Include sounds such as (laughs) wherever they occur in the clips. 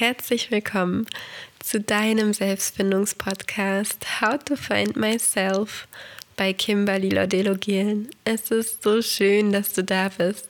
herzlich willkommen zu deinem Selbstfindungspodcast How to Find Myself bei Kimberly Lodelo Gielen. Es ist so schön, dass du da bist.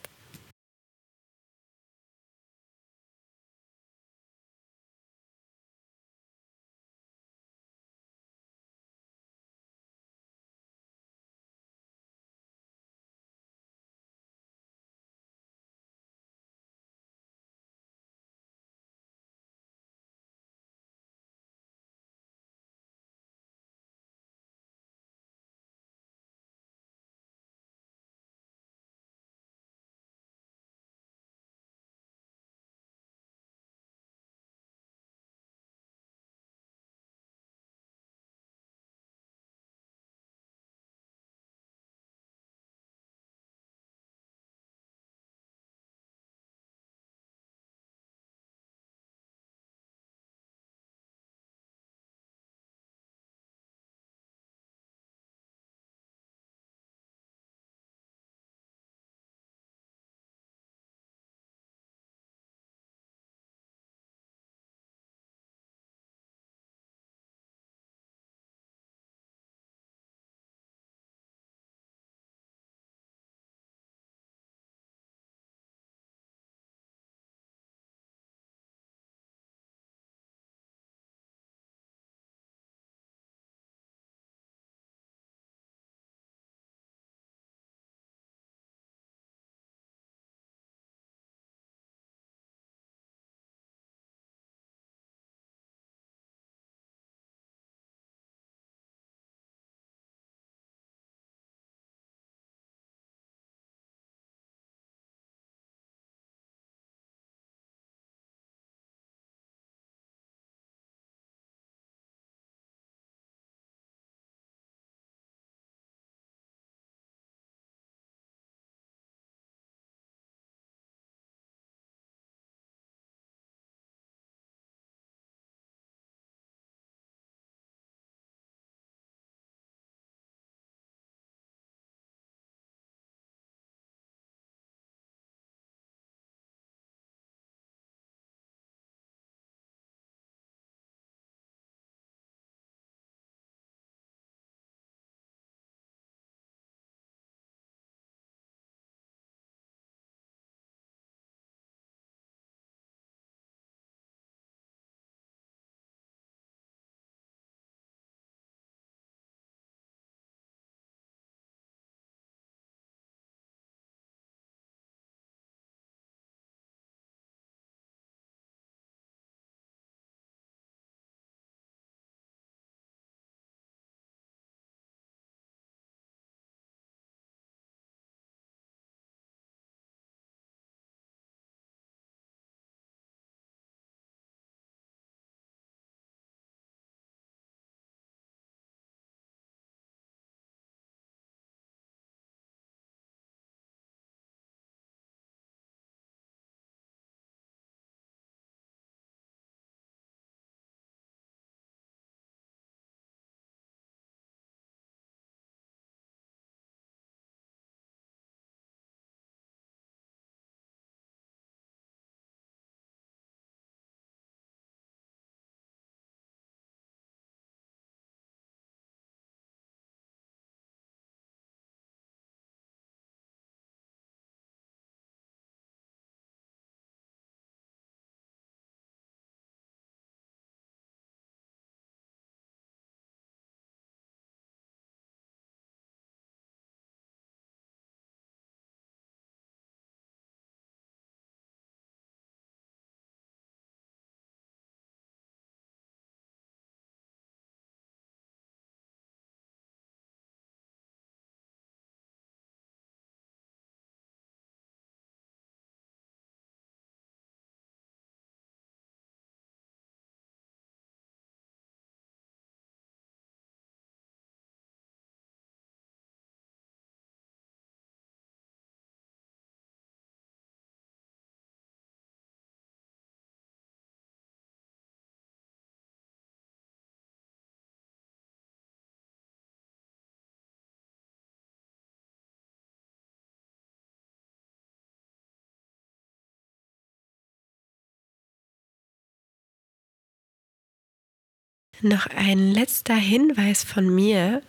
Noch ein letzter Hinweis von mir.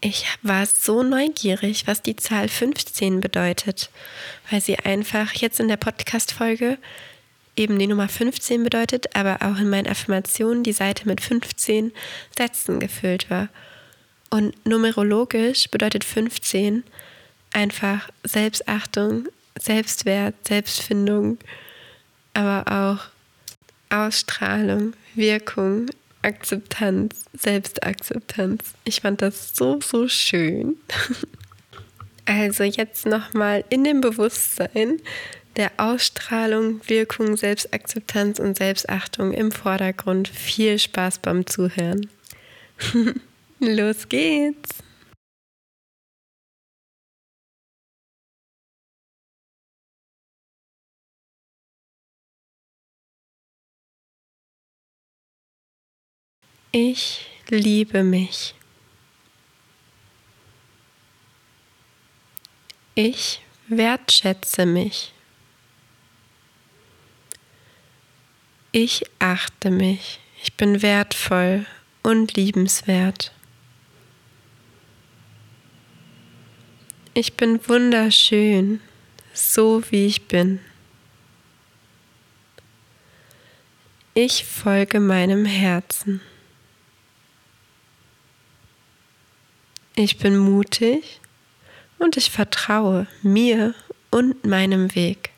Ich war so neugierig, was die Zahl 15 bedeutet, weil sie einfach jetzt in der Podcast-Folge eben die Nummer 15 bedeutet, aber auch in meinen Affirmationen die Seite mit 15 Sätzen gefüllt war. Und numerologisch bedeutet 15 einfach Selbstachtung, Selbstwert, Selbstfindung, aber auch Ausstrahlung, Wirkung, Akzeptanz, Selbstakzeptanz. Ich fand das so, so schön. (laughs) Also jetzt nochmal in dem Bewusstsein der Ausstrahlung, Wirkung, Selbstakzeptanz und Selbstachtung im Vordergrund. Viel Spaß beim Zuhören. (laughs) Los geht's! Ich liebe mich. Ich wertschätze mich. Ich achte mich. Ich bin wertvoll und liebenswert. Ich bin wunderschön, so wie ich bin. Ich folge meinem Herzen. Ich bin mutig und ich vertraue mir und meinem Weg.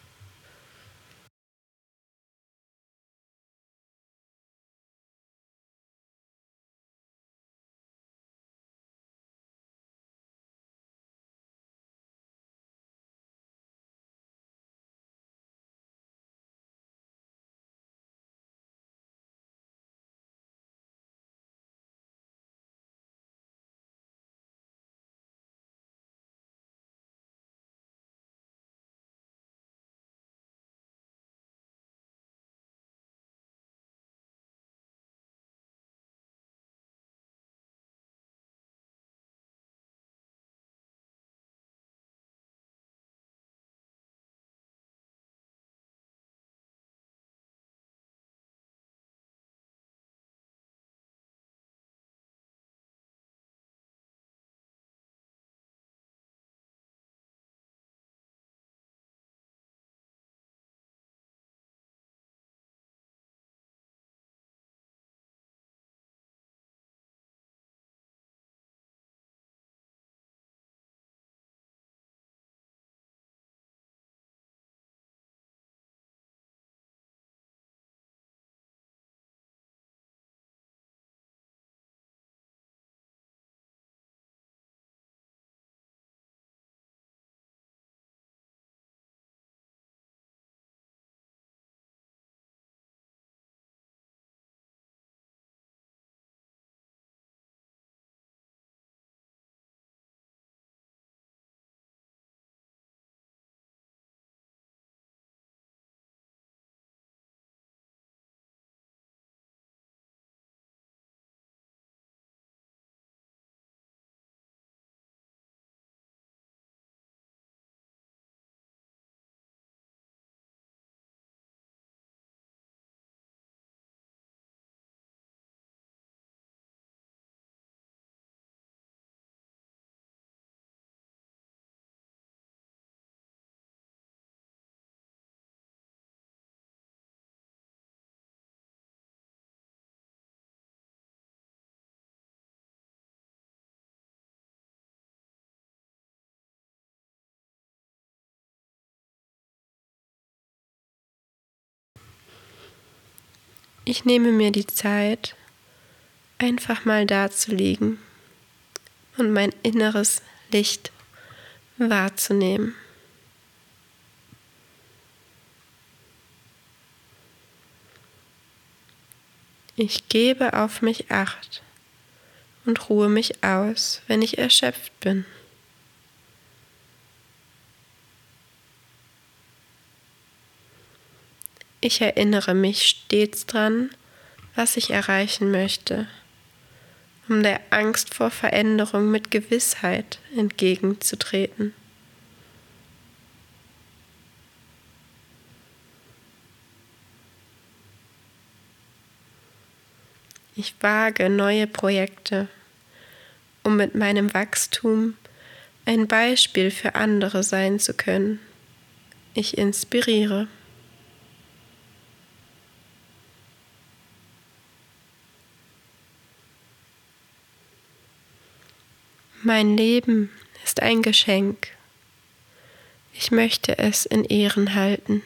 Ich nehme mir die Zeit, einfach mal da zu liegen und mein inneres Licht wahrzunehmen. Ich gebe auf mich acht und ruhe mich aus, wenn ich erschöpft bin. Ich erinnere mich stets dran, was ich erreichen möchte, um der Angst vor Veränderung mit Gewissheit entgegenzutreten. Ich wage neue Projekte, um mit meinem Wachstum ein Beispiel für andere sein zu können. Ich inspiriere. Mein Leben ist ein Geschenk. Ich möchte es in Ehren halten.